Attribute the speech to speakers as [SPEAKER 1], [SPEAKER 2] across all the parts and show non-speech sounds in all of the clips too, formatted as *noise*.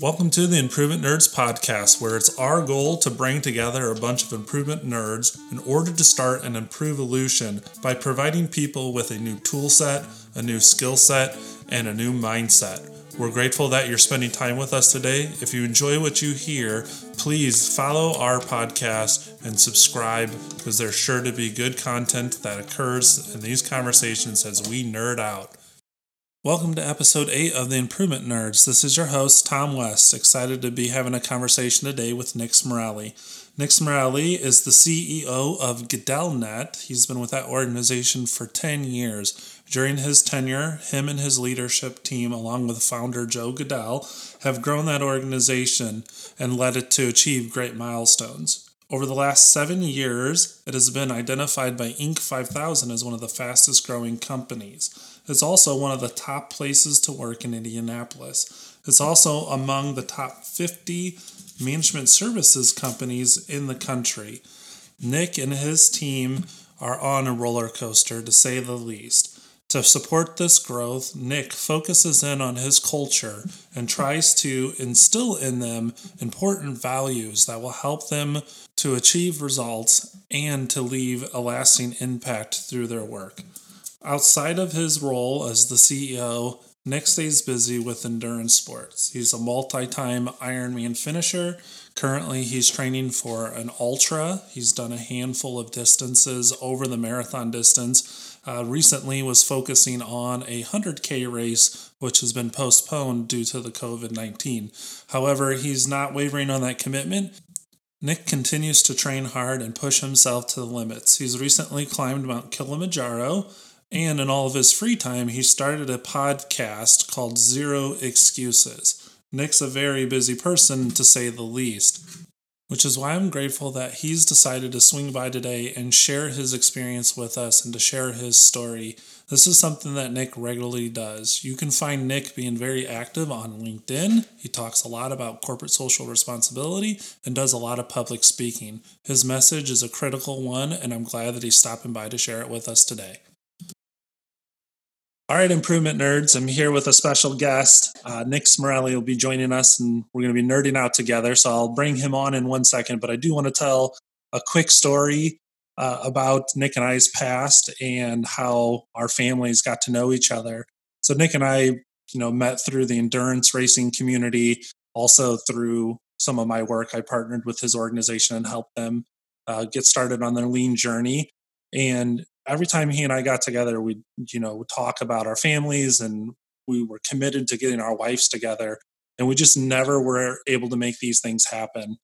[SPEAKER 1] Welcome to the Improvement Nerds podcast, where it's our goal to bring together a bunch of improvement nerds in order to start an improve evolution by providing people with a new tool set, a new skill set, and a new mindset. We're grateful that you're spending time with us today. If you enjoy what you hear, please follow our podcast and subscribe because there's sure to be good content that occurs in these conversations as we nerd out. Welcome to episode 8 of the Improvement Nerds. This is your host, Tom West. Excited to be having a conversation today with Nick Smarrelli. Nick Smarrelli is the CEO of GadellNet. He's been with that organization for 10 years. During his tenure, him and his leadership team, along with founder Joe Gadell, have grown that organization and led it to achieve great milestones. Over the last seven years, it has been identified by Inc. 5000 as one of the fastest growing companies. It's also one of the top places to work in Indianapolis. It's also among the top 50 management services companies in the country. Nick and his team are on a roller coaster, to say the least. To support this growth, Nick focuses in on his culture and tries to instill in them important values that will help them to achieve results and to leave a lasting impact through their work. Outside of his role as the CEO, Nick stays busy with endurance sports. He's a multi time Ironman finisher. Currently, he's training for an ultra. He's done a handful of distances over the marathon distance. Uh, recently, was focusing on a 100K race, which has been postponed due to the COVID 19. However, he's not wavering on that commitment. Nick continues to train hard and push himself to the limits. He's recently climbed Mount Kilimanjaro and in all of his free time, he started a podcast called Zero Excuses. Nick's a very busy person, to say the least, which is why I'm grateful that he's decided to swing by today and share his experience with us and to share his story. This is something that Nick regularly does. You can find Nick being very active on LinkedIn. He talks a lot about corporate social responsibility and does a lot of public speaking. His message is a critical one, and I'm glad that he's stopping by to share it with us today. All right, improvement nerds. I'm here with a special guest. Uh, Nick Smarrelli will be joining us, and we're going to be nerding out together. So I'll bring him on in one second. But I do want to tell a quick story uh, about Nick and I's past and how our families got to know each other. So Nick and I, you know, met through the endurance racing community, also through some of my work. I partnered with his organization and helped them uh, get started on their lean journey. And every time he and I got together, we you know talk about our families and we were committed to getting our wives together, and we just never were able to make these things happen.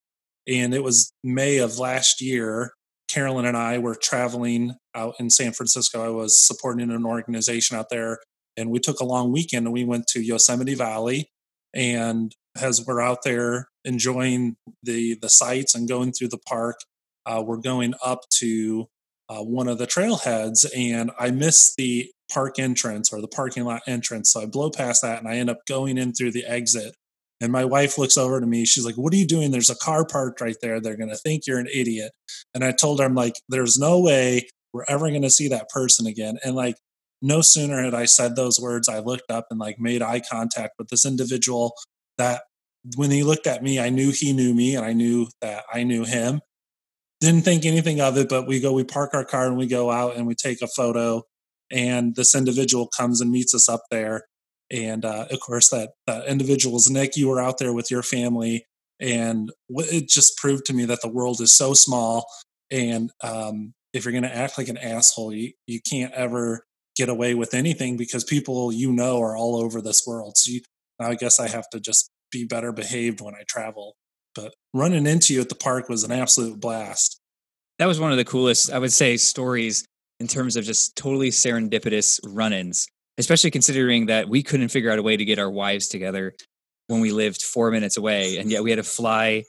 [SPEAKER 1] And it was May of last year. Carolyn and I were traveling out in San Francisco. I was supporting an organization out there, and we took a long weekend and we went to Yosemite Valley. And as we're out there enjoying the the sights and going through the park, uh, we're going up to uh, one of the trailheads and I miss the park entrance or the parking lot entrance. So I blow past that and I end up going in through the exit. And my wife looks over to me. She's like, What are you doing? There's a car parked right there. They're going to think you're an idiot. And I told her, I'm like, There's no way we're ever going to see that person again. And like, no sooner had I said those words, I looked up and like made eye contact with this individual that when he looked at me, I knew he knew me and I knew that I knew him didn't think anything of it, but we go, we park our car and we go out and we take a photo. And this individual comes and meets us up there. And uh, of course, that, that individual is Nick. You were out there with your family. And it just proved to me that the world is so small. And um, if you're going to act like an asshole, you, you can't ever get away with anything because people you know are all over this world. So you, I guess I have to just be better behaved when I travel but running into you at the park was an absolute blast.
[SPEAKER 2] That was one of the coolest, I would say, stories in terms of just totally serendipitous run ins, especially considering that we couldn't figure out a way to get our wives together when we lived four minutes away. And yet we had to fly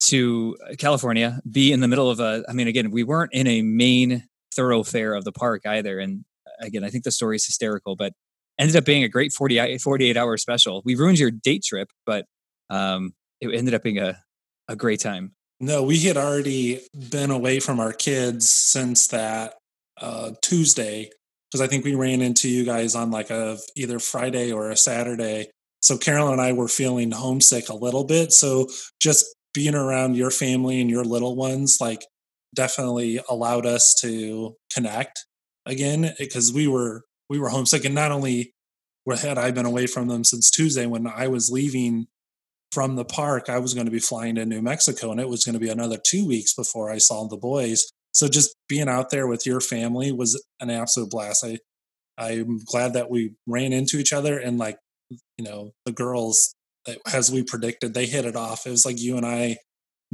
[SPEAKER 2] to California, be in the middle of a, I mean, again, we weren't in a main thoroughfare of the park either. And again, I think the story is hysterical, but ended up being a great 40, 48 hour special. We ruined your date trip, but um, it ended up being a, a great time.
[SPEAKER 1] No, we had already been away from our kids since that uh, Tuesday because I think we ran into you guys on like a either Friday or a Saturday, so Carolyn and I were feeling homesick a little bit. So just being around your family and your little ones, like definitely allowed us to connect again because we were we were homesick and not only had I been away from them since Tuesday when I was leaving from the park, I was going to be flying to New Mexico and it was going to be another two weeks before I saw the boys. So just being out there with your family was an absolute blast. I I'm glad that we ran into each other and like you know the girls eh, as we predicted they hit it off. It was like you and I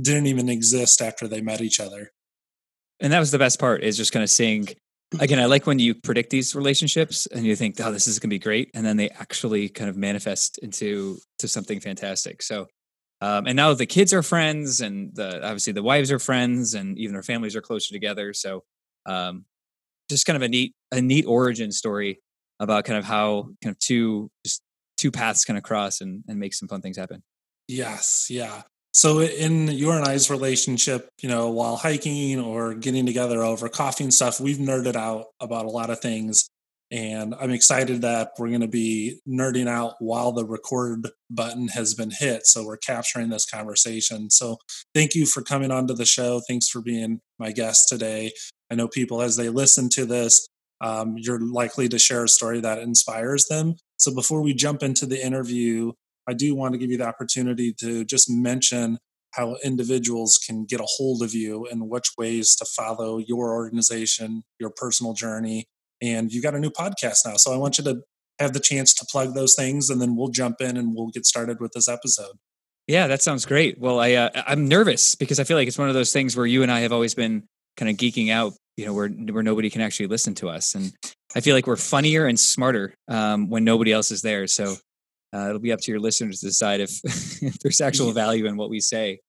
[SPEAKER 1] didn't even exist after they met each other.
[SPEAKER 2] And that was the best part is just kind of seeing again, I like when you predict these relationships and you think, oh, this is going to be great. And then they actually kind of manifest into to something fantastic. So, um, and now the kids are friends and the, obviously the wives are friends and even our families are closer together. So, um, just kind of a neat, a neat origin story about kind of how kind of two, just two paths kind of cross and, and make some fun things happen.
[SPEAKER 1] Yes. Yeah. So in your and I's relationship, you know, while hiking or getting together over coffee and stuff, we've nerded out about a lot of things. And I'm excited that we're going to be nerding out while the record button has been hit. So we're capturing this conversation. So thank you for coming onto the show. Thanks for being my guest today. I know people, as they listen to this, um, you're likely to share a story that inspires them. So before we jump into the interview, I do want to give you the opportunity to just mention how individuals can get a hold of you and which ways to follow your organization, your personal journey. And you've got a new podcast now. So I want you to have the chance to plug those things and then we'll jump in and we'll get started with this episode.
[SPEAKER 2] Yeah, that sounds great. Well, I uh, I'm nervous because I feel like it's one of those things where you and I have always been kind of geeking out, you know, where where nobody can actually listen to us, and I feel like we're funnier and smarter um, when nobody else is there. So uh, it'll be up to your listeners to decide if, *laughs* if there's actual value in what we say.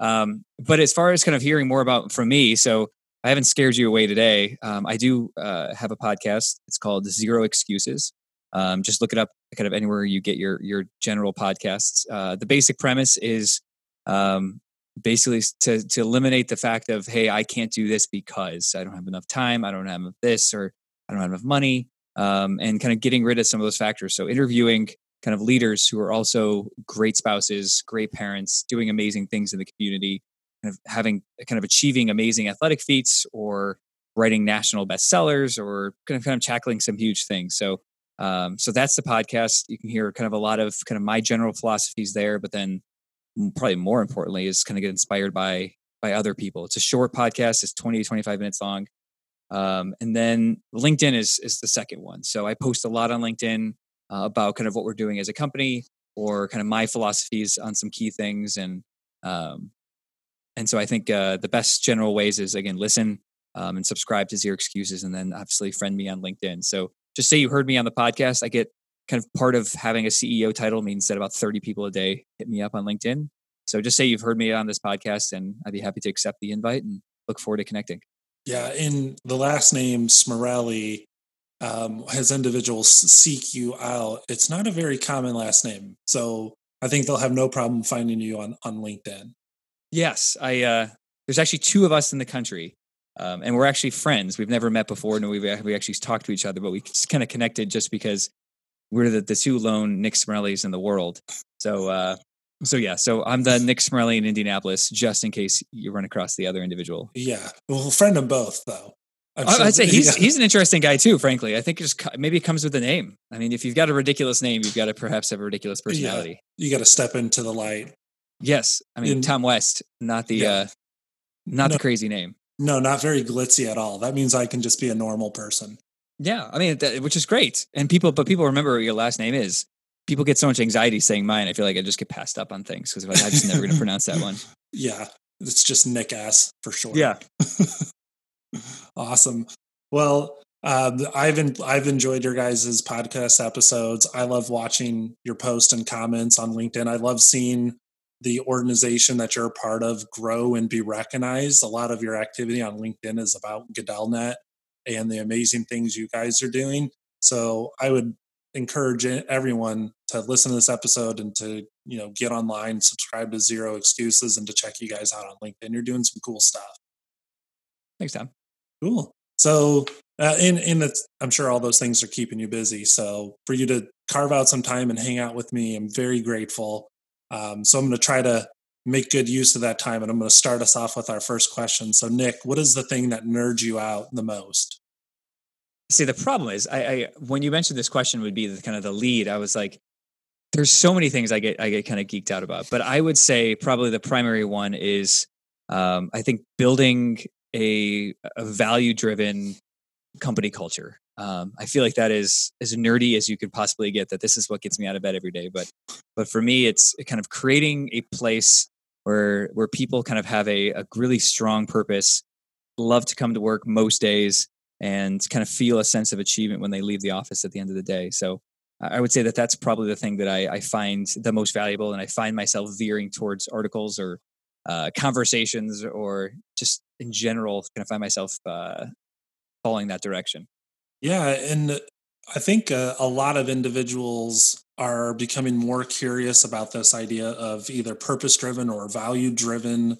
[SPEAKER 2] Um, but as far as kind of hearing more about from me, so I haven't scared you away today. Um, I do uh, have a podcast. It's called Zero Excuses. Um, just look it up kind of anywhere you get your your general podcasts. Uh, the basic premise is um, basically to to eliminate the fact of hey, I can't do this because I don't have enough time, I don't have this, or I don't have enough money, um, and kind of getting rid of some of those factors. So interviewing kind of leaders who are also great spouses, great parents, doing amazing things in the community, kind of having kind of achieving amazing athletic feats or writing national bestsellers or kind of kind of tackling some huge things. So um, so that's the podcast. You can hear kind of a lot of kind of my general philosophies there, but then probably more importantly is kind of get inspired by by other people. It's a short podcast. It's 20 to 25 minutes long. Um, and then LinkedIn is is the second one. So I post a lot on LinkedIn uh, about kind of what we're doing as a company or kind of my philosophies on some key things and um, and so I think uh, the best general ways is again listen um, and subscribe to Zero Excuses, and then obviously friend me on LinkedIn. So just say you heard me on the podcast. I get kind of part of having a CEO title means that about 30 people a day hit me up on LinkedIn. So just say you've heard me on this podcast, and I'd be happy to accept the invite and look forward to connecting.
[SPEAKER 1] Yeah, in the last name Smarrelli, um, as individuals seek you out, it's not a very common last name. So I think they'll have no problem finding you on, on LinkedIn.
[SPEAKER 2] Yes, I. Uh, there's actually two of us in the country, um, and we're actually friends. We've never met before, and we've we actually talked to each other, but we just kind of connected just because we're the, the two lone Nick Smarrellis in the world. So, uh, so yeah, so I'm the Nick Smarrelli in Indianapolis, just in case you run across the other individual.
[SPEAKER 1] Yeah, we'll friend them both, though.
[SPEAKER 2] Sure I'd say he's yeah. he's an interesting guy too. Frankly, I think it just maybe it comes with the name. I mean, if you've got a ridiculous name, you've got to perhaps have a ridiculous personality.
[SPEAKER 1] Yeah. You got to step into the light.
[SPEAKER 2] Yes, I mean In, Tom West, not the yeah. uh, not no, the crazy name.
[SPEAKER 1] No, not very glitzy at all. That means I can just be a normal person.
[SPEAKER 2] Yeah, I mean, that, which is great. And people, but people remember what your last name is. People get so much anxiety saying mine. I feel like I just get passed up on things because I'm just never going *laughs* to pronounce that one.
[SPEAKER 1] Yeah, it's just Nick ass for sure.
[SPEAKER 2] Yeah. *laughs* *laughs*
[SPEAKER 1] awesome. Well, uh, I've I've enjoyed your guys' podcast episodes. I love watching your posts and comments on LinkedIn. I love seeing the organization that you're a part of grow and be recognized. A lot of your activity on LinkedIn is about GadellNet and the amazing things you guys are doing. So I would encourage everyone to listen to this episode and to you know get online, subscribe to Zero Excuses, and to check you guys out on LinkedIn. You're doing some cool stuff.
[SPEAKER 2] Thanks, Tom.
[SPEAKER 1] Cool. So Uh, and and it's, I'm sure all those things are keeping you busy. So for you to carve out some time and hang out with me, I'm very grateful. Um, so I'm going to try to make good use of that time, and I'm going to start us off with our first question. So Nick, what is the thing that nerds you out the most?
[SPEAKER 2] See, the problem is, I, I when you mentioned this question would be the kind of the lead, I was like, there's so many things I get I get kind of geeked out about, but I would say probably the primary one is um, I think building a, a value driven company culture. Um, I feel like that is as nerdy as you could possibly get. That this is what gets me out of bed every day. But but for me, it's kind of creating a place where where people kind of have a, a really strong purpose, love to come to work most days, and kind of feel a sense of achievement when they leave the office at the end of the day. So I would say that that's probably the thing that I, I find the most valuable, and I find myself veering towards articles or uh, conversations, or just in general, kind of find myself uh, following that direction.
[SPEAKER 1] Yeah, and I think uh, a lot of individuals are becoming more curious about this idea of either purpose-driven or value-driven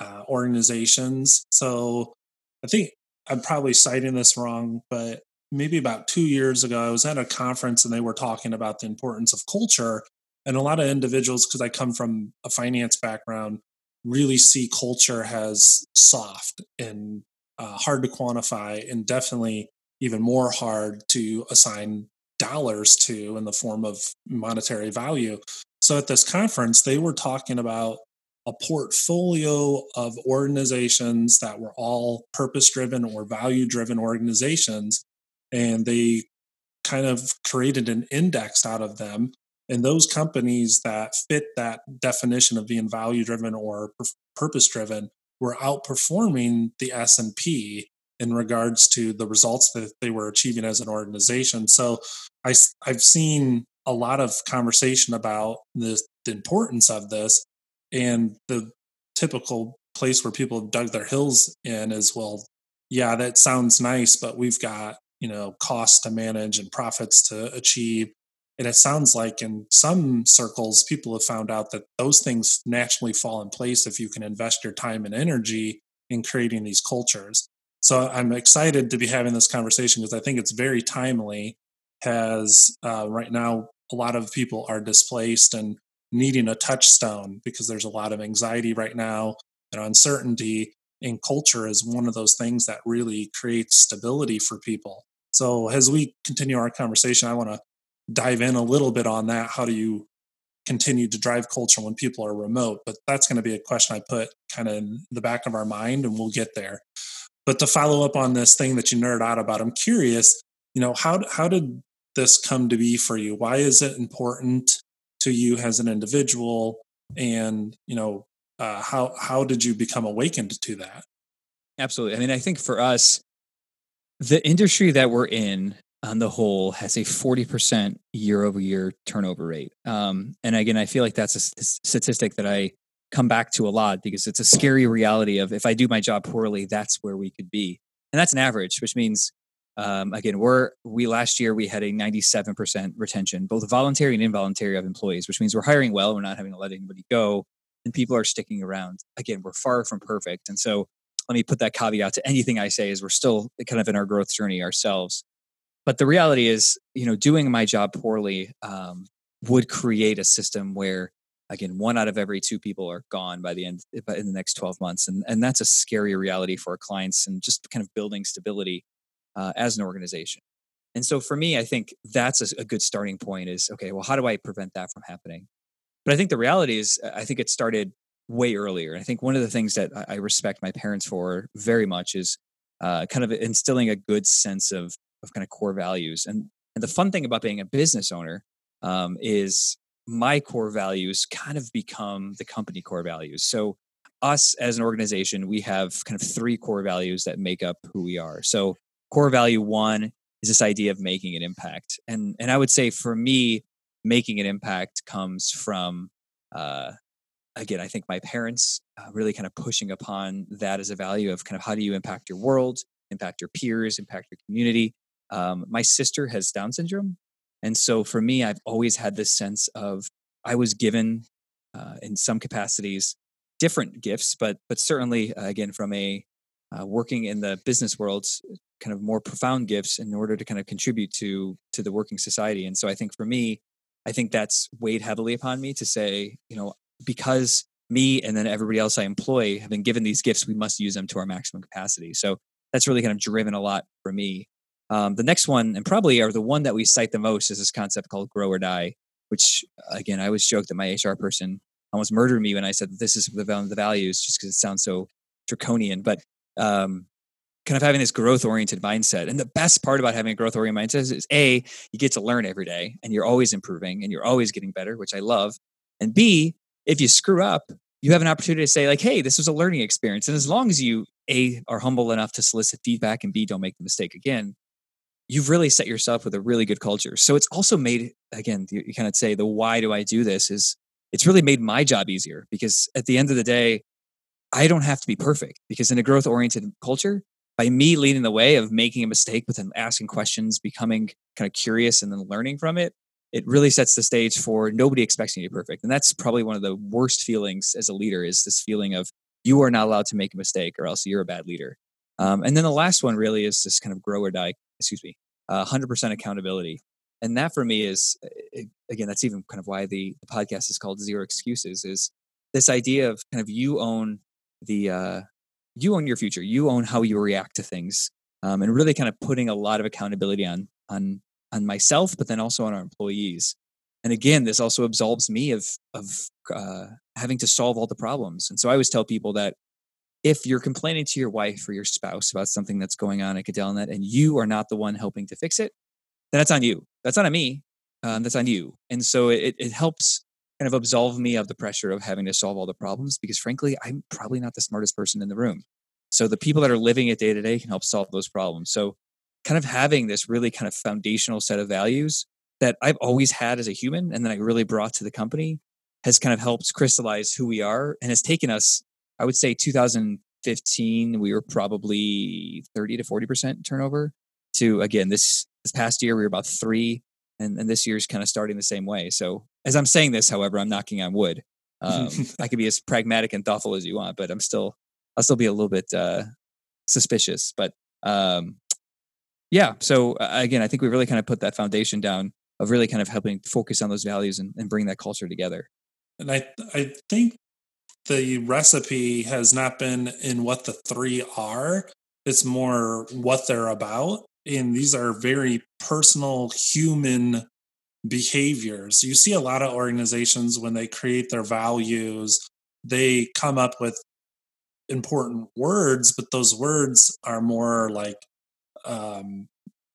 [SPEAKER 1] uh, organizations. So I think I'm probably citing this wrong, but maybe about two years ago, I was at a conference and they were talking about the importance of culture. And a lot of individuals, because I come from a finance background, really see culture as soft and uh, hard to quantify, and definitely even more hard to assign dollars to in the form of monetary value. So at this conference, they were talking about a portfolio of organizations that were all purpose driven or value driven organizations and they kind of created an index out of them and those companies that fit that definition of being value driven or purpose driven were outperforming the S&P in regards to the results that they were achieving as an organization. So I, i've seen a lot of conversation about the, the importance of this and the typical place where people have dug their heels in is well yeah that sounds nice but we've got you know costs to manage and profits to achieve and it sounds like in some circles people have found out that those things naturally fall in place if you can invest your time and energy in creating these cultures. So i'm excited to be having this conversation because i think it's very timely as uh, right now a lot of people are displaced and needing a touchstone because there's a lot of anxiety right now and uncertainty and culture is one of those things that really creates stability for people. So as we continue our conversation, I want to dive in a little bit on that. How do you continue to drive culture when people are remote? But that's going to be a question I put kind of in the back of our mind, and we'll get there. But to follow up on this thing that you nerd out about, I'm curious. You know, how how did this come to be for you? Why is it important to you as an individual? And you know, uh, how how did you become awakened to that?
[SPEAKER 2] Absolutely. I mean, I think for us, the industry that we're in on the whole has a 40% year over year turnover rate. Um, and again, I feel like that's a statistic that I come back to a lot because it's a scary reality of if I do my job poorly, that's where we could be. And that's an average, which means um, again, we're we last year we had a 97% retention, both voluntary and involuntary of employees, which means we're hiring well, we're not having to let anybody go, and people are sticking around. Again, we're far from perfect. And so let me put that caveat to anything I say is we're still kind of in our growth journey ourselves. But the reality is, you know, doing my job poorly um, would create a system where, again, one out of every two people are gone by the end in the next 12 months, and and that's a scary reality for our clients and just kind of building stability uh, as an organization. And so for me, I think that's a, a good starting point. Is okay. Well, how do I prevent that from happening? But I think the reality is, I think it started way earlier. I think one of the things that I respect my parents for very much is uh, kind of instilling a good sense of of kind of core values. And and the fun thing about being a business owner um, is my core values kind of become the company core values. So us as an organization, we have kind of three core values that make up who we are. So core value one is this idea of making an impact, and and I would say for me, making an impact comes from uh, again, I think my parents uh, really kind of pushing upon that as a value of kind of how do you impact your world, impact your peers, impact your community. Um, my sister has Down syndrome. And so for me, I've always had this sense of I was given uh, in some capacities different gifts, but but certainly uh, again from a uh, working in the business world kind of more profound gifts in order to kind of contribute to to the working society and so i think for me i think that's weighed heavily upon me to say you know because me and then everybody else i employ have been given these gifts we must use them to our maximum capacity so that's really kind of driven a lot for me um, the next one and probably are the one that we cite the most is this concept called grow or die which again i always joke that my hr person almost murdered me when i said that this is the, the values just because it sounds so draconian but um, kind of having this growth oriented mindset. And the best part about having a growth oriented mindset is, is, A, you get to learn every day and you're always improving and you're always getting better, which I love. And B, if you screw up, you have an opportunity to say, like, hey, this was a learning experience. And as long as you, A, are humble enough to solicit feedback and B, don't make the mistake again, you've really set yourself with a really good culture. So it's also made, again, you, you kind of say the why do I do this is it's really made my job easier because at the end of the day, I don't have to be perfect because in a growth oriented culture, by me leading the way of making a mistake, but then asking questions, becoming kind of curious and then learning from it, it really sets the stage for nobody expects you to be perfect. And that's probably one of the worst feelings as a leader is this feeling of you are not allowed to make a mistake or else you're a bad leader. Um, and then the last one really is this kind of grow or die, excuse me, uh, 100% accountability. And that for me is, again, that's even kind of why the, the podcast is called Zero Excuses is this idea of kind of you own the uh, you own your future. You own how you react to things, um, and really kind of putting a lot of accountability on on on myself, but then also on our employees. And again, this also absolves me of of uh, having to solve all the problems. And so I always tell people that if you're complaining to your wife or your spouse about something that's going on at GadellNet and you are not the one helping to fix it, then that's on you. That's not on me. Um, that's on you. And so it, it helps kind of absolve me of the pressure of having to solve all the problems because frankly i'm probably not the smartest person in the room so the people that are living it day to day can help solve those problems so kind of having this really kind of foundational set of values that i've always had as a human and then i really brought to the company has kind of helped crystallize who we are and has taken us i would say 2015 we were probably 30 to 40% turnover to again this this past year we were about three and, and this year's kind of starting the same way. So as I'm saying this, however, I'm knocking on wood. Um, *laughs* I can be as pragmatic and thoughtful as you want, but I'm still, I'll still be a little bit uh, suspicious. But um, yeah, so uh, again, I think we really kind of put that foundation down of really kind of helping focus on those values and, and bring that culture together.
[SPEAKER 1] And I, I think the recipe has not been in what the three are. It's more what they're about and these are very personal human behaviors. You see a lot of organizations when they create their values, they come up with important words, but those words are more like um,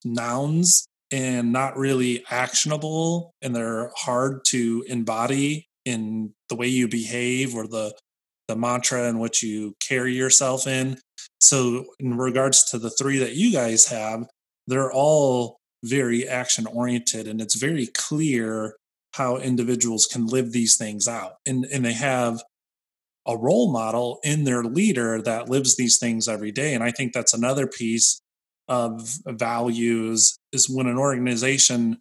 [SPEAKER 1] nouns and not really actionable, and they're hard to embody in the way you behave or the the mantra in which you carry yourself in. So, in regards to the three that you guys have, they're all very action oriented and it's very clear how individuals can live these things out and and they have a role model in their leader that lives these things every day and i think that's another piece of values is when an organization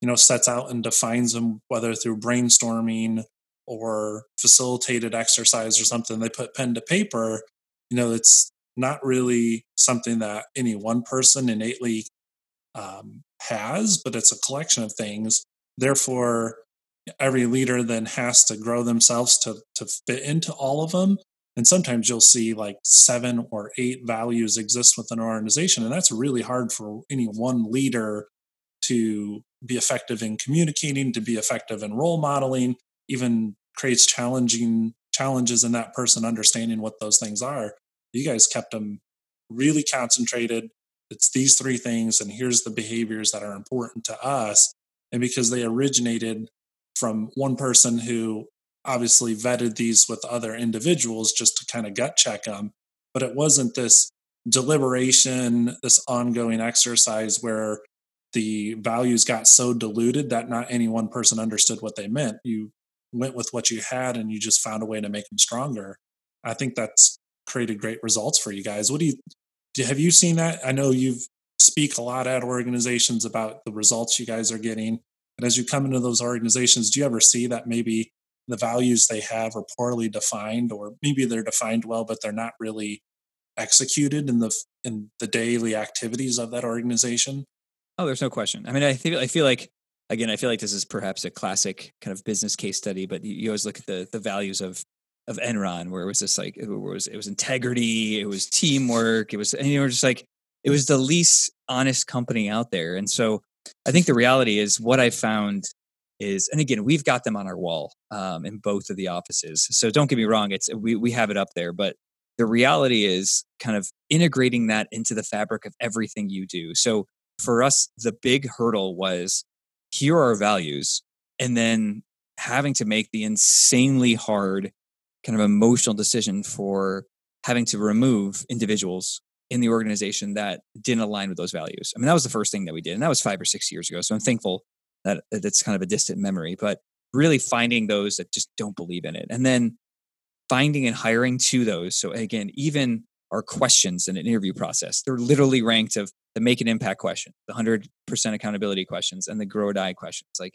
[SPEAKER 1] you know sets out and defines them whether through brainstorming or facilitated exercise or something they put pen to paper you know it's not really something that any one person innately um, has, but it's a collection of things. Therefore, every leader then has to grow themselves to to fit into all of them. And sometimes you'll see like seven or eight values exist within an organization, and that's really hard for any one leader to be effective in communicating, to be effective in role modeling, even creates challenging challenges in that person understanding what those things are you guys kept them really concentrated. It's these three things, and here's the behaviors that are important to us. And because they originated from one person who obviously vetted these with other individuals just to kind of gut check them, but it wasn't this deliberation, this ongoing exercise where the values got so diluted that not any one person understood what they meant. You went with what you had and you just found a way to make them stronger. I think that's created great results for you guys. What do you have you seen that? I know you speak a lot at organizations about the results you guys are getting. And as you come into those organizations, do you ever see that maybe the values they have are poorly defined, or maybe they're defined well, but they're not really executed in the in the daily activities of that organization?
[SPEAKER 2] Oh, there's no question. I mean, I feel I feel like again, I feel like this is perhaps a classic kind of business case study, but you, you always look at the the values of of Enron, where it was just like it was it was integrity, it was teamwork, it was and you were just like it was the least honest company out there. And so I think the reality is what I found is, and again, we've got them on our wall um, in both of the offices. So don't get me wrong, it's we we have it up there, but the reality is kind of integrating that into the fabric of everything you do. So for us, the big hurdle was here are our values, and then having to make the insanely hard kind of emotional decision for having to remove individuals in the organization that didn't align with those values. I mean, that was the first thing that we did, and that was five or six years ago. So I'm thankful that that's kind of a distant memory, but really finding those that just don't believe in it, and then finding and hiring to those. So again, even our questions in an interview process, they're literally ranked of the make an impact question, the hundred percent accountability questions, and the grow or die questions. Like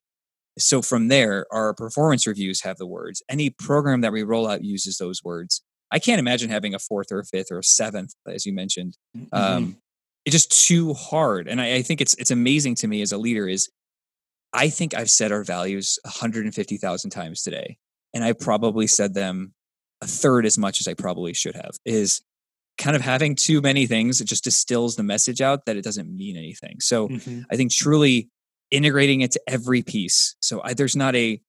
[SPEAKER 2] so from there, our performance reviews have the words. Any program that we roll out uses those words. I can't imagine having a fourth or a fifth or a seventh, as you mentioned. Mm-hmm. Um, it's just too hard. And I, I, think it's it's amazing to me as a leader is I think I've said our values 150,000 times today. And I probably said them a third as much as I probably should have. Is kind of having too many things, it just distills the message out that it doesn't mean anything. So mm-hmm. I think truly integrating it to every piece. So I, there's not a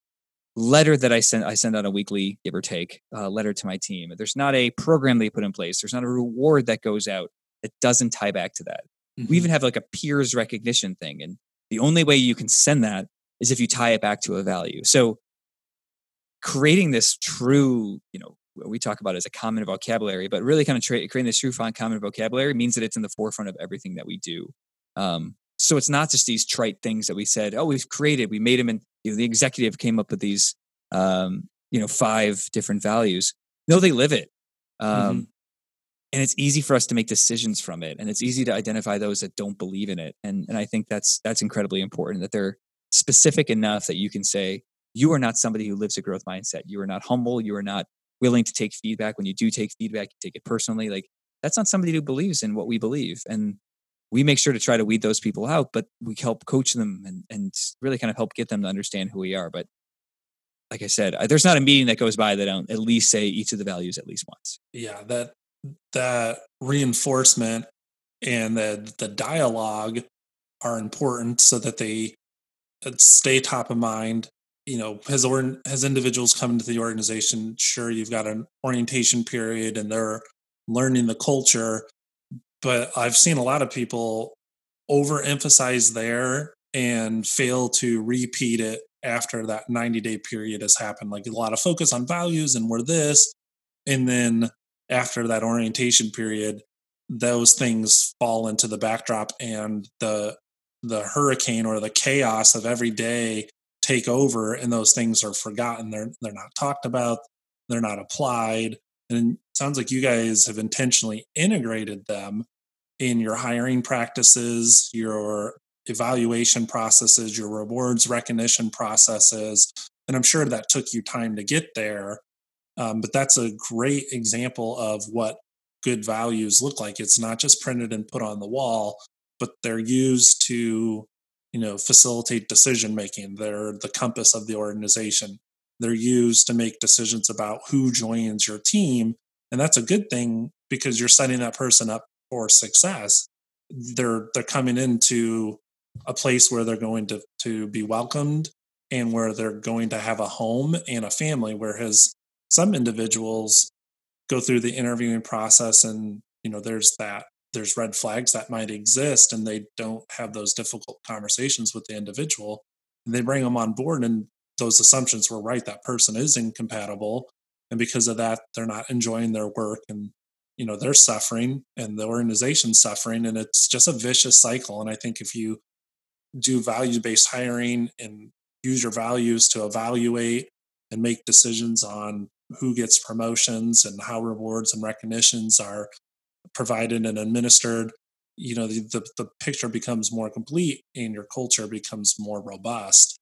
[SPEAKER 2] letter that I send I send out a weekly, give or take, uh, letter to my team. There's not a program they put in place. There's not a reward that goes out that doesn't tie back to that. Mm-hmm. We even have like a peers recognition thing, and the only way you can send that is if you tie it back to a value. So creating this true, you know, we talk about as a common vocabulary, but really kind of tra- creating this true font common vocabulary means that it's in the forefront of everything that we do. Um, so it's not just these trite things that we said, oh, we've created, we made them, and you know, the executive came up with these, um, you know, five different values. No, they live it. Um, mm-hmm. And it's easy for us to make decisions from it, and it's easy to identify those that don't believe in it. And and I think that's that's incredibly important that they're specific enough that you can say you are not somebody who lives a growth mindset. You are not humble. You are not willing to take feedback. When you do take feedback, you take it personally. Like that's not somebody who believes in what we believe. And we make sure to try to weed those people out, but we help coach them and, and really kind of help get them to understand who we are. But like I said, there's not a meeting that goes by that I don't at least say each of the values at least once.
[SPEAKER 1] Yeah, that that reinforcement and the the dialogue are important so that they uh, stay top of mind. You know, has or as individuals come into the organization, sure you've got an orientation period and they're learning the culture, but I've seen a lot of people overemphasize there and fail to repeat it after that 90 day period has happened. Like a lot of focus on values and we're this. And then after that orientation period, those things fall into the backdrop and the the hurricane or the chaos of every day take over and those things are forgotten. They're they're not talked about, they're not applied. And it sounds like you guys have intentionally integrated them in your hiring practices, your evaluation processes, your rewards recognition processes. And I'm sure that took you time to get there. Um, but that's a great example of what good values look like. It's not just printed and put on the wall, but they're used to, you know, facilitate decision making. They're the compass of the organization. They're used to make decisions about who joins your team. And that's a good thing because you're setting that person up for success. They're they're coming into a place where they're going to to be welcomed and where they're going to have a home and a family whereas some individuals go through the interviewing process and you know there's that there's red flags that might exist and they don't have those difficult conversations with the individual and they bring them on board and those assumptions were right that person is incompatible and because of that they're not enjoying their work and you know they're suffering and the organization's suffering and it's just a vicious cycle and i think if you do value based hiring and use your values to evaluate and make decisions on who gets promotions and how rewards and recognitions are provided and administered you know the, the, the picture becomes more complete and your culture becomes more robust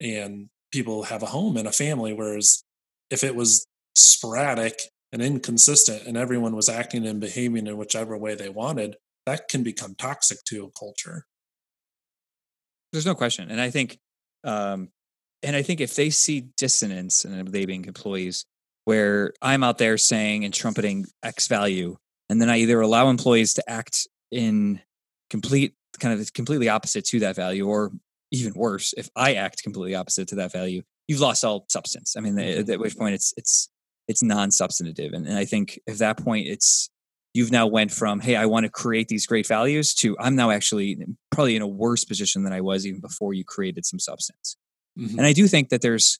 [SPEAKER 1] and people have a home and a family whereas if it was sporadic and inconsistent and everyone was acting and behaving in whichever way they wanted, that can become toxic to a culture.
[SPEAKER 2] There's no question. And I think, um, and I think if they see dissonance, and they being employees, where I'm out there saying and trumpeting X value, and then I either allow employees to act in complete kind of completely opposite to that value, or even worse, if I act completely opposite to that value, you've lost all substance. I mean, mm-hmm. at which point it's it's it's non-substantive, and, and I think at that point it's you've now went from hey i want to create these great values to i'm now actually probably in a worse position than i was even before you created some substance mm-hmm. and i do think that there's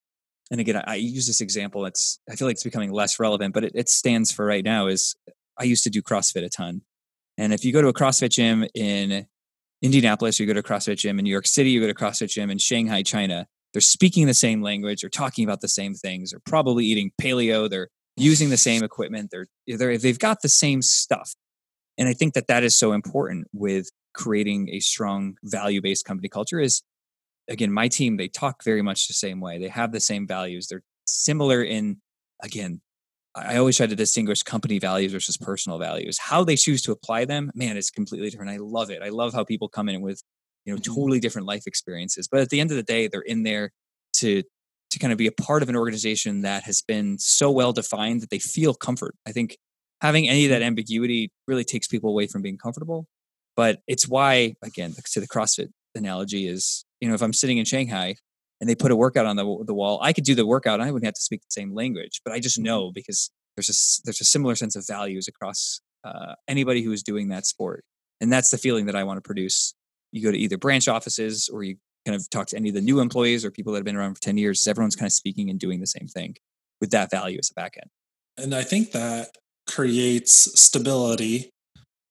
[SPEAKER 2] and again I, I, use this example it's i feel like it's becoming less relevant but it, it stands for right now is i used to do crossfit a ton and if you go to a crossfit gym in indianapolis you go to a crossfit gym in new york city you go to a crossfit gym in shanghai china they're speaking the same language they're talking about the same things they're probably eating paleo they're using the same equipment. They're, they're they've got the same stuff, and I think that that is so important with creating a strong value based company culture. Is again, my team they talk very much the same way. They have the same values. They're similar in again. I always try to distinguish company values versus personal values. How they choose to apply them, man, it's completely different. I love it. I love how people come in with you know mm-hmm. totally different life experiences, but at the end of the day, they're in there to to kind of be a part of an organization that has been so well defined that they feel comfort. I think having any of that mm-hmm. ambiguity really takes people away from being comfortable. But it's why, again, to the CrossFit analogy is, you know, if I'm sitting in Shanghai and they put a workout on the, the wall, I could do the workout and I wouldn't have to speak the same language. But I just mm-hmm. know because there's a, there's a similar sense of values across uh, anybody who is doing that sport. And that's the feeling that I want to produce. You go to either branch offices or you kind of talk to any of the new employees or people that have been around for 10 years is everyone's kind of speaking and doing the same thing with that value as a back end.
[SPEAKER 1] And I think that creates stability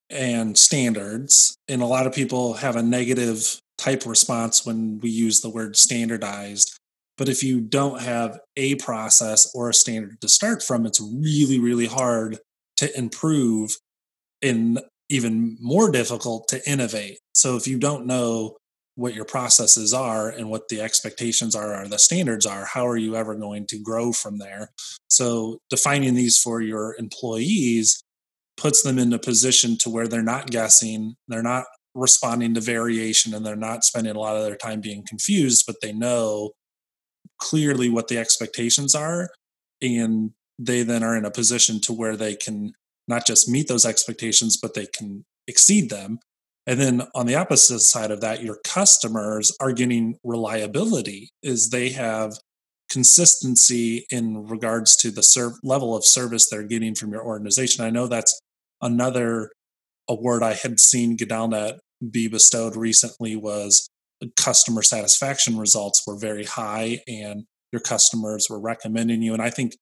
[SPEAKER 1] and standards. And a lot of people have a negative type response when we use the word standardized. But if you don't have a process or a standard to start from, it's really, really hard to improve and even more difficult to innovate. So if you don't know what your processes are and what the expectations are or the standards are how are you ever going to grow from there so defining these for your employees puts them in a position to where they're not guessing they're not responding to variation and they're not spending a lot of their time being confused but they know clearly what the expectations are and they then are in a position to where they can not just meet those expectations but they can exceed them and then on the opposite side of that, your customers are getting reliability is they have consistency in regards to the serv- level of service they're getting from your organization. I know that's another award I had seen GadellNet be bestowed recently was customer satisfaction results were very high and your customers were recommending you. And I think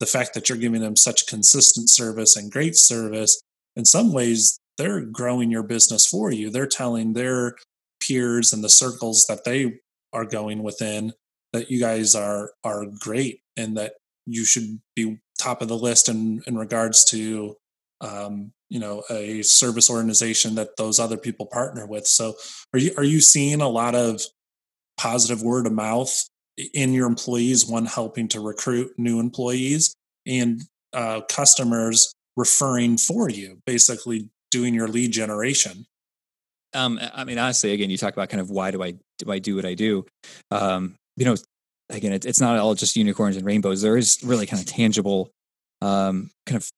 [SPEAKER 1] the fact that you're giving them such consistent service and great service in some ways they're growing your business for you. They're telling their peers and the circles that they are going within that you guys are are great and that you should be top of the list in in regards to um, you know a service organization that those other people partner with. So are you are you seeing a lot of positive word of mouth in your employees? One helping to recruit new employees and uh, customers referring for you, basically doing your lead generation?
[SPEAKER 2] Um, I mean, honestly, again, you talk about kind of why do I do I do what I do? Um, you know, again, it, it's not all just unicorns and rainbows. There is really kind of tangible, um, kind of,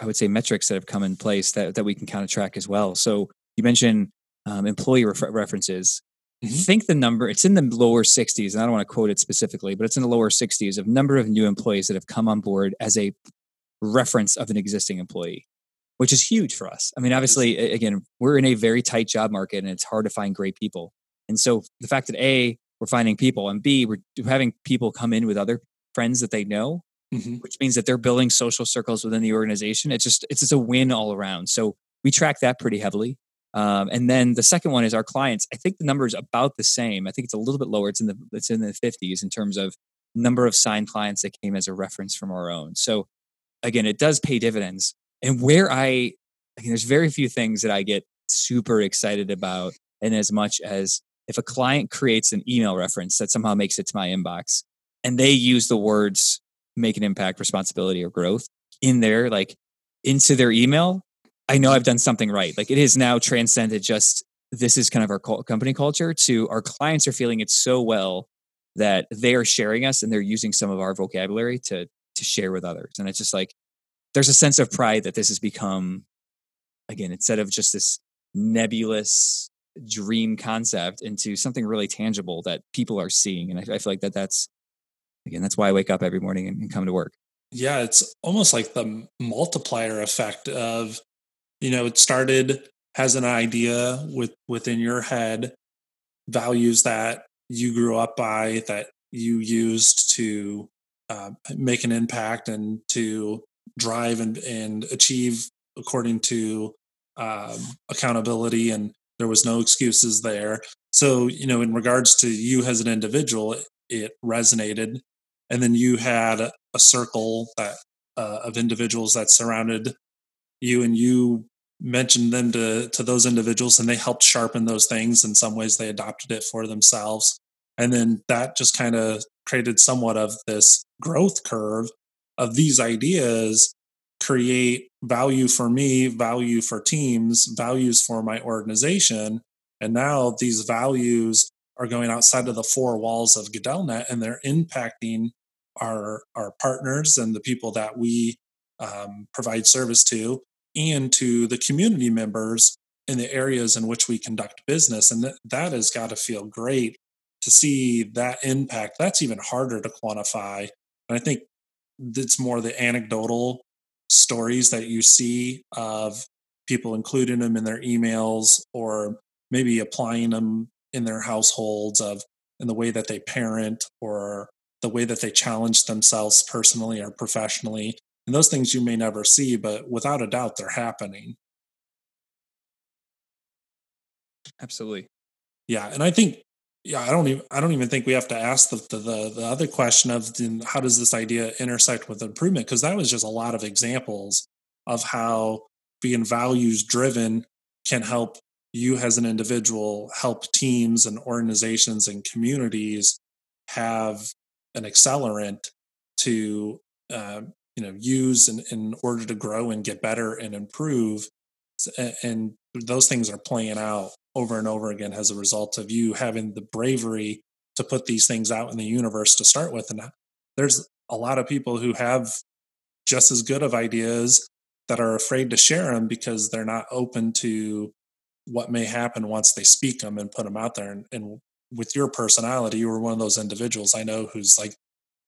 [SPEAKER 2] I would say, metrics that have come in place that that we can kind of track as well. So you mentioned um, employee refer- references. Mm-hmm. think the number it's in the lower 60s and i don't want to quote it specifically but it's in the lower 60s of number of new employees that have come on board as a reference of an existing employee which is huge for us. I mean, obviously, again, we're in a very tight job market and it's hard to find great people. And so the fact that A, we're finding people and B, we're having people come in with other friends that they know, mm-hmm. which means that they're building social circles within the organization. It's just, it's just a win all around. So we track that pretty heavily. Um, and then the second one is our clients. I think the number is about the same. I think it's a little bit lower. It's in the it's in the 50s in terms of number of signed clients that came as a reference from our own. So again, it does pay dividends and where I, mean, there's very few things that I get super excited about. And as much as if a client creates an email reference that somehow makes it to my inbox and they use the words make an impact, responsibility, or growth, in there, like into their email, I know I've done something right. Like it has now transcended just this is kind of our company culture to our clients are feeling it so well that they are sharing us and they're using some of our vocabulary to to share with others. And it's just like there's a sense of pride that this has become again instead of just this nebulous dream concept into something really tangible that people are seeing. And I, I feel like that that's again that's why I wake up every morning and, and come to work.
[SPEAKER 1] Yeah, it's almost like the multiplier effect of you know it started has an idea with within your head values that you grew up by that you used to uh, make an impact and to drive and, and achieve according to um, accountability and there was no excuses there so you know in regards to you as an individual it resonated and then you had a, circle that uh, of individuals that surrounded you and you mentioned them to to those individuals and they helped sharpen those things. In some ways they adopted it for themselves. And then that just kind of created somewhat of this growth curve of these ideas create value for me value for teams values for my organization. And now these values are going outside of the four walls of GadellNet and they're impacting our our partners and the people that we um, provide service to and to the community members in the areas in which we conduct business. And that, that has got to feel great to see that impact. That's even harder to quantify. And I think it's more the anecdotal stories that you see of people including them in their emails or maybe applying them in their households of in the way that they parent or the way that they challenge themselves personally or professionally and those things you may never see, but without a doubt, they're happening.
[SPEAKER 2] Absolutely.
[SPEAKER 1] Yeah. And I think, yeah, I don't even, I don't even think we have to ask the, the, the other question of how does this idea intersect with improvement? Because that was just a lot of examples of how being values driven can help you as an individual help teams and organizations and communities have an accelerant to uh, you know use in, in order to grow and get better and improve. And those things are playing out over and over again as a result of you having the bravery to put these things out in the universe to start with. And there's a lot of people who have just as good of ideas that are afraid to share them because they're not open to what may happen once they speak them and put them out there and, and with your personality you were one of those individuals i know who's like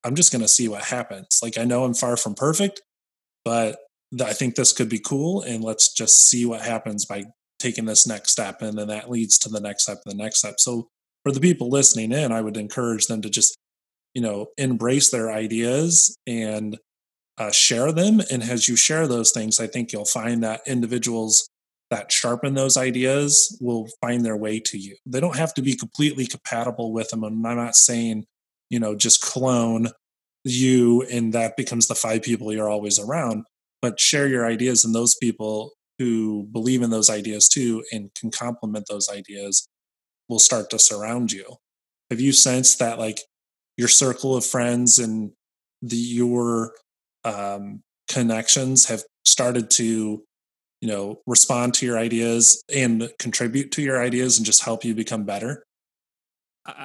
[SPEAKER 1] I'm just going to see what happens. Like I know I'm far from perfect, but I think this could be cool. And let's just see what happens by taking this next step. And then that leads to the next step and the next step. So for the people listening in, I would encourage them to just, you know, embrace their ideas and uh, share them. And as you share those things, I think you'll find that individuals that sharpen those ideas will find their way to you. They don't have to be completely compatible with them. And I'm not saying you know just clone you and that becomes the five people you're always around but share your ideas and those people who believe in those ideas too and can complement those ideas will start to surround you have you sensed that like your circle of friends and the your um, connections have started to you know respond to your ideas and contribute to your ideas and just help you become better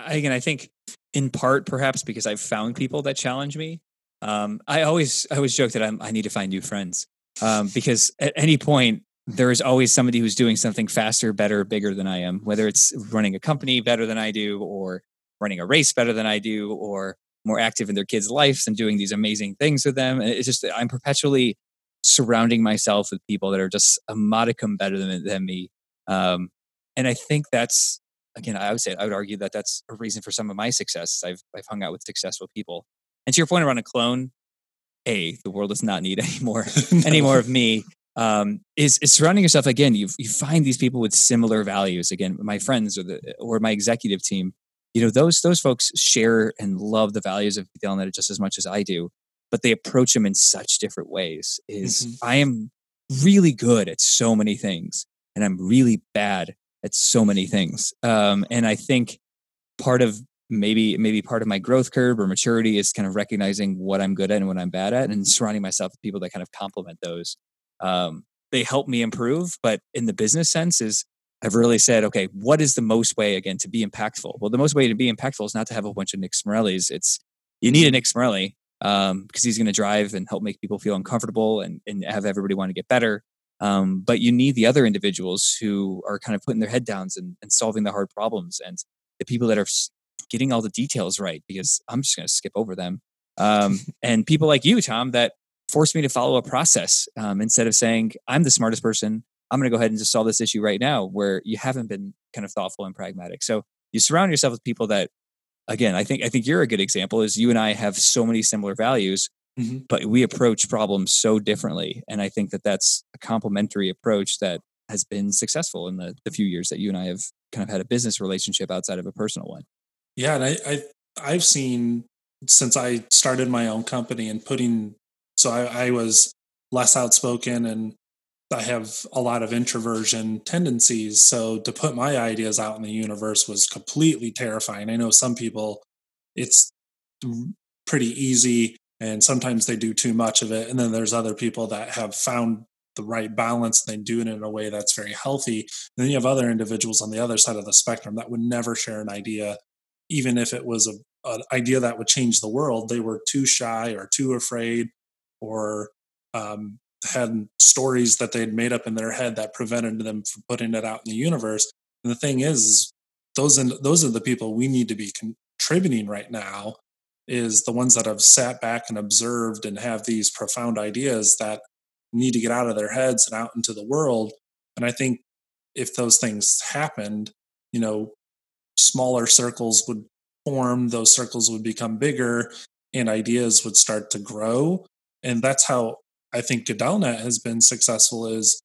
[SPEAKER 2] again i think in part perhaps because I've found people that challenge me. Um, I always I always joke that I'm, i need to find new friends um, because at any point there is always somebody who's doing something faster, better, bigger than I am. Whether it's running a company better than I do, or running a race better than I do, or more active in their kids' lives and doing these amazing things with them. It's just I'm perpetually surrounding myself with people that are just a modicum better than, than me. Um, and I think that's again, I would say I would argue that that's a reason for some of my success. I've I've hung out with successful people. And to your point around a clone, a the world does not need *laughs* any more *laughs* no. any more of me. Um, is is surrounding yourself again. You you find these people with similar values. Again, my friends or the or my executive team. You know those those folks share and love the values of GadellNet just as much as I do, but they approach them in such different ways. Is mm-hmm. I am really good at so many things, and I'm really bad at so many things. Um, and I think part of maybe maybe part of my growth curve or maturity is kind of recognizing what I'm good at and what I'm bad at, and surrounding myself with people that kind of complement those. Um, they help me improve, but in the business sense, is I've really said, okay, what is the most way again to be impactful? Well, the most way to be impactful is not to have a bunch of Nick Smarrellis. It's you need a Nick Smarrelli because um, he's going to drive and help make people feel uncomfortable and, and have everybody want to get better. Um, but you need the other individuals who are kind of putting their head downs and, and solving the hard problems and the people that are getting all the details right because I'm just going to skip over them. Um, *laughs* and people like you, Tom, that force me to follow a process um, instead of saying, I'm the smartest person. I'm going to go ahead and just solve this issue right now, where you haven't been kind of thoughtful and pragmatic. So you surround yourself with people that, again, I think I think you're a good example. Is you and I have so many similar values, mm-hmm. but we approach problems so differently, and I think that that's a complementary approach that has been successful in the, the few years that you and I have kind of had a business relationship outside of a personal one.
[SPEAKER 1] Yeah, and I, I I've seen since I started my own company and putting so I, I was less outspoken and I have a lot of introversion tendencies. So to put my ideas out in the universe was completely terrifying. I know some people it's pretty easy and sometimes they do too much of it. And then there's other people that have found the right balance and they do it in a way that's very healthy. And then you have other individuals on the other side of the spectrum that would never share an idea even if it was a, an idea that would change the world, they were too shy or too afraid or um, had stories that they'd made up in their head that prevented them from putting it out in the universe. And the thing is, those and those are the people we need to be contributing right now. Is the ones that have sat back and observed and have these profound ideas that need to get out of their heads and out into the world. And I think if those things happened, you know, smaller circles would form, those circles would become bigger, and ideas would start to grow. And that's how I think GadellNet has been successful is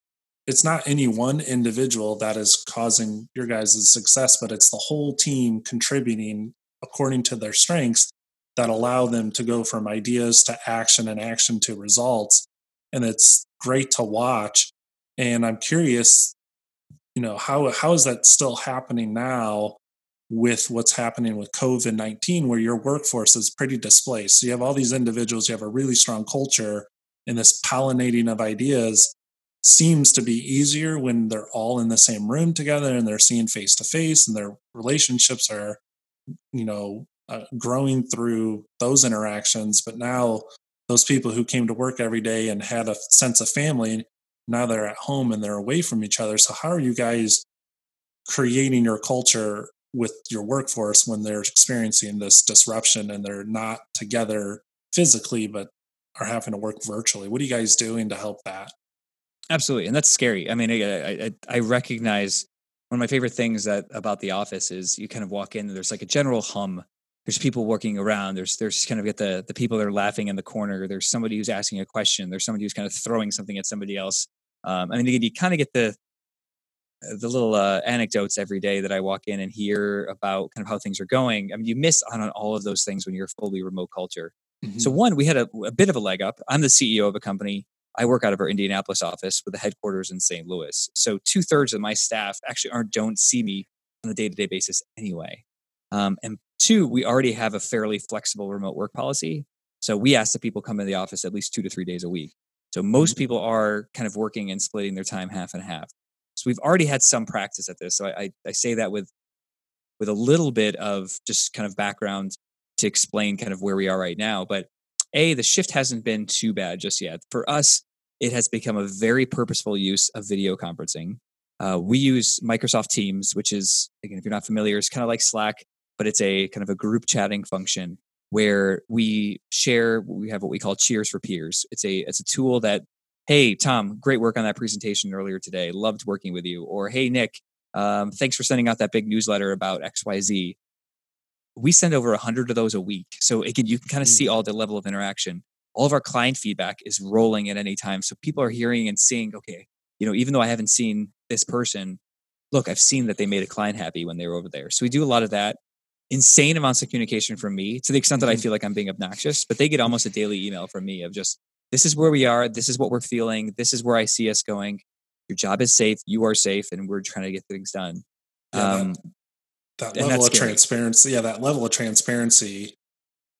[SPEAKER 1] it's not any one individual that is causing your guys' success, but it's the whole team contributing according to their strengths that allow them to go from ideas to action and action to results. And it's great to watch. And I'm curious, you know, how how is that still happening now with what's happening with COVID 19, where your workforce is pretty displaced. So you have all these individuals, you have a really strong culture, and this pollinating of ideas seems to be easier when they're all in the same room together and they're seeing face to face and their relationships are, you know, uh, growing through those interactions. But now, those people who came to work every day and had a sense of family, now they're at home and they're away from each other. So, how are you guys creating your culture with your workforce when they're experiencing this disruption and they're not together physically but are having to work virtually. What are you guys doing to help that?
[SPEAKER 2] Absolutely and that's scary. I mean i i, I recognize one of my favorite things that about the office is you kind of walk in and there's like a general hum. There's people working around. There's there's kind of get the the people that are laughing in the corner. There's somebody who's asking a question. There's somebody who's kind of throwing something at somebody else. Um, i mean you, you kind of get the the little uh, anecdotes every day that I walk in and hear about kind of how things are going. I mean, you miss on, on all of those things when you're fully remote culture. Mm-hmm. So one, we had a, a, bit of a leg up. I'm the CEO of a company. I work out of our Indianapolis office with the headquarters in St. Louis. So two thirds of my staff actually aren't don't see me on a day to day basis anyway. Um, and two, we already have a fairly flexible remote work policy. So we ask that people come in the office at least two to three days a week. So most mm-hmm. people are kind of working and splitting their time half and half. So we've already had some practice at this. So I, I, I say that with with a little bit of just kind of background to explain kind of where we are right now. But a the shift hasn't been too bad just yet. For us, it has become a very purposeful use of video conferencing. Uh, we use Microsoft Teams, which is again, if you're not familiar, it's kind of like Slack, but it's a kind of a group chatting function where we share. We have what we call Cheers for Peers. It's a it's a tool that hey tom great work on that presentation earlier today loved working with you or hey nick um, thanks for sending out that big newsletter about xyz we send over 100 of those a week so again you can kind of see mm. all the level of interaction all of our client feedback is rolling at any time so people are hearing and seeing okay you know even though i haven't seen this person look i've seen that they made a client happy when they were over there so we do a lot of that insane amounts of communication from me to the extent that i mm-hmm. feel like i'm being obnoxious but they get almost a daily email from me of just this is where we are. This is what we're feeling. This is where I see us going. Your job is safe. You are safe, and we're trying to get things done. Yeah,
[SPEAKER 1] um, that
[SPEAKER 2] And
[SPEAKER 1] level of
[SPEAKER 2] scary.
[SPEAKER 1] transparency yeah that level of transparency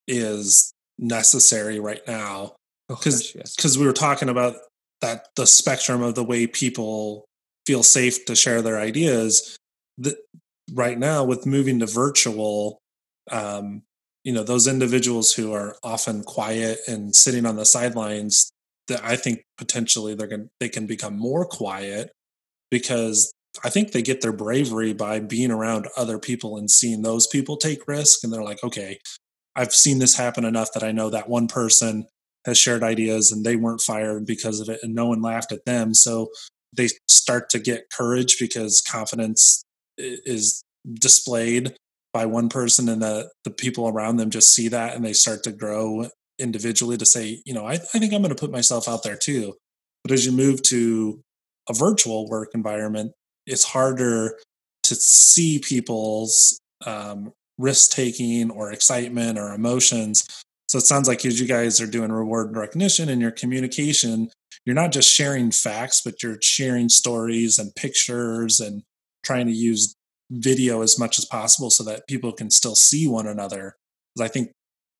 [SPEAKER 1] is necessary right now
[SPEAKER 2] Oh,
[SPEAKER 1] because
[SPEAKER 2] gosh, yes.
[SPEAKER 1] because we were talking about that the spectrum of the way people feel safe to share their ideas that right now with moving to virtual um you know those individuals who are often quiet and sitting on the sidelines that i think potentially they're going they can become more quiet because i think they get their bravery by being around other people and seeing those people take risk and they're like okay i've seen this happen enough that i know that one person has shared ideas and they weren't fired because of it and no one laughed at them. So they start to get courage because confidence is displayed by one person and the the people around them just see that and they start to grow individually to say you know i, I think i'm going to put myself out there too. But as you move to a virtual work environment it's harder to see people's um, risk taking or excitement or emotions so it sounds like as you guys are doing reward and recognition and your communication, you're not just sharing facts, but you're sharing stories and pictures and trying to use video as much as possible so that people can still see one another. 'Cause I think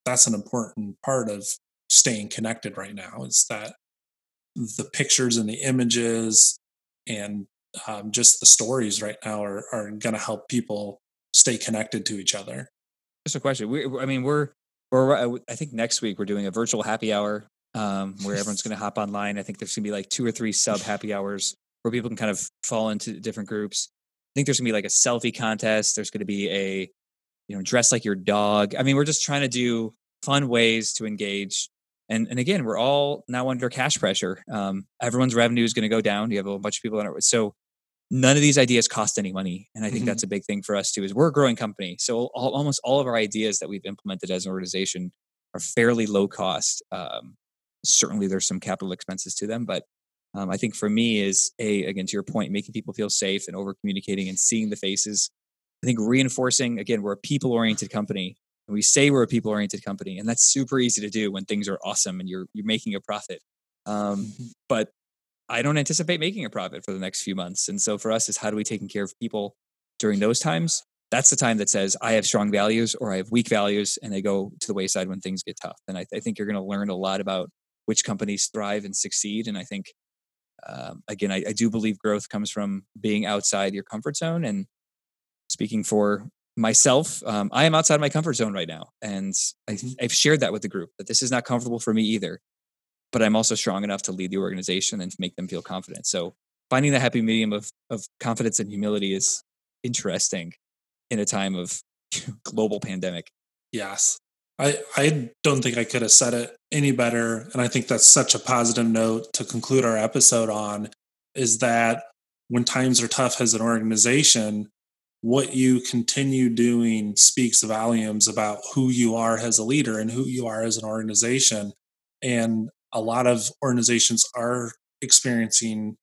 [SPEAKER 1] that's an important part of staying connected right now is that the pictures and the images and um, just the stories right now are, are going to help people stay connected to each other.
[SPEAKER 2] Just a question. We, I mean, we're we're I think next week we're doing a virtual happy hour um, where everyone's going to hop online. I think there's going to be like two or three sub happy hours where people can kind of fall into different groups. I think there's going to be like a selfie contest. There's going to be a you know dress like your dog. I mean, we're just trying to do fun ways to engage. And and again, we're all now under cash pressure. Um, everyone's revenue is going to go down. You have a bunch of people on it, so none of these ideas cost any money and i think
[SPEAKER 1] Mhm.
[SPEAKER 2] that's a big thing for us too is we're a growing company. So all, almost all of our ideas that we've implemented as an organization are fairly low cost um, certainly there's some capital expenses to them but um, i think for me is a again to your point making people feel safe and over communicating and seeing the faces i think reinforcing again we're a people oriented company and we say we're a people oriented company and that's super easy to do when things are awesome and you're you're making a profit. Um, but I don't anticipate making a profit for the next few months. And so for us is how do we take care of people during those times? That's the time that says I have strong values or I have weak values and they go to the wayside when things get tough. And I, I think you're going to learn a lot about which companies thrive and succeed. And I think, um, again, I, I do believe growth comes from being outside your comfort zone. And speaking for myself, um, I am outside my comfort zone right now. And I,
[SPEAKER 1] Mhm.
[SPEAKER 2] I've shared that with the group that this is not comfortable for me either but I'm also strong enough to lead the organization and to make them feel confident. So finding the happy medium of of confidence and humility is interesting in a time of *laughs* global pandemic.
[SPEAKER 1] Yes. I, I don't think I could have said it any better. And I think that's such a positive note to conclude our episode on is that when times are tough as an organization, what you continue doing speaks volumes about who you are as a leader and who you are as an organization. And a lot of organizations are experiencing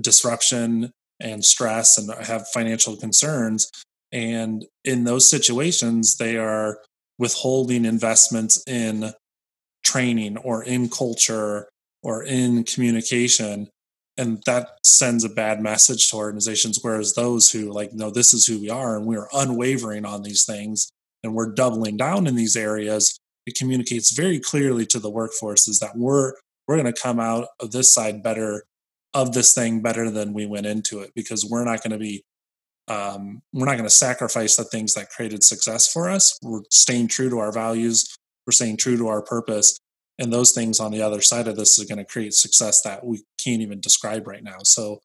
[SPEAKER 1] disruption and stress and have financial concerns. And in those situations, they are withholding investments in training or in culture or in communication. And that sends a bad message to organizations. Whereas those who, like, no, this is who we are and we're unwavering on these things and we're doubling down in these areas, it communicates very clearly to the workforce is that we're we're going to come out of this side better of this thing better than we went into it because we're not going to be um, we're not going to sacrifice the things that created success for us. We're staying true to our values. We're staying true to our purpose. And those things on the other side of this is going to create success that we can't even describe right now. So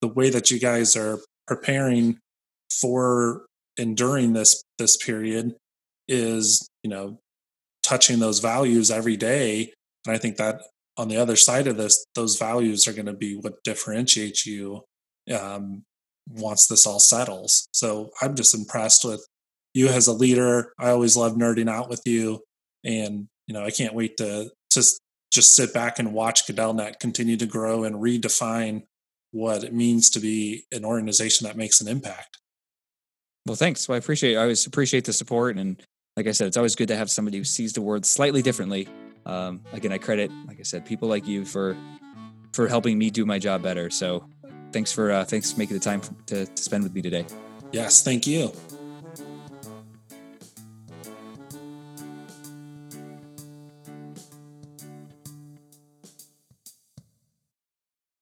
[SPEAKER 1] the way that you guys are preparing for enduring this this period is you know touching those values every day and i think that on the other side of this those values are going to be what differentiates you um, once this all settles so i'm just impressed with you as a leader i always love nerding out with you and you know i can't wait to just just sit back and watch GadellNet continue to grow and redefine what it means to be an organization that makes an impact
[SPEAKER 2] Well, thanks. Well, I appreciate. I always appreciate the support, and like I said, it's always good to have somebody who sees the world slightly differently. Um, again, I credit, like I said, people like you for for helping me do my job better. So, thanks for uh, thanks for making the time to, to spend with me today.
[SPEAKER 1] yes thank you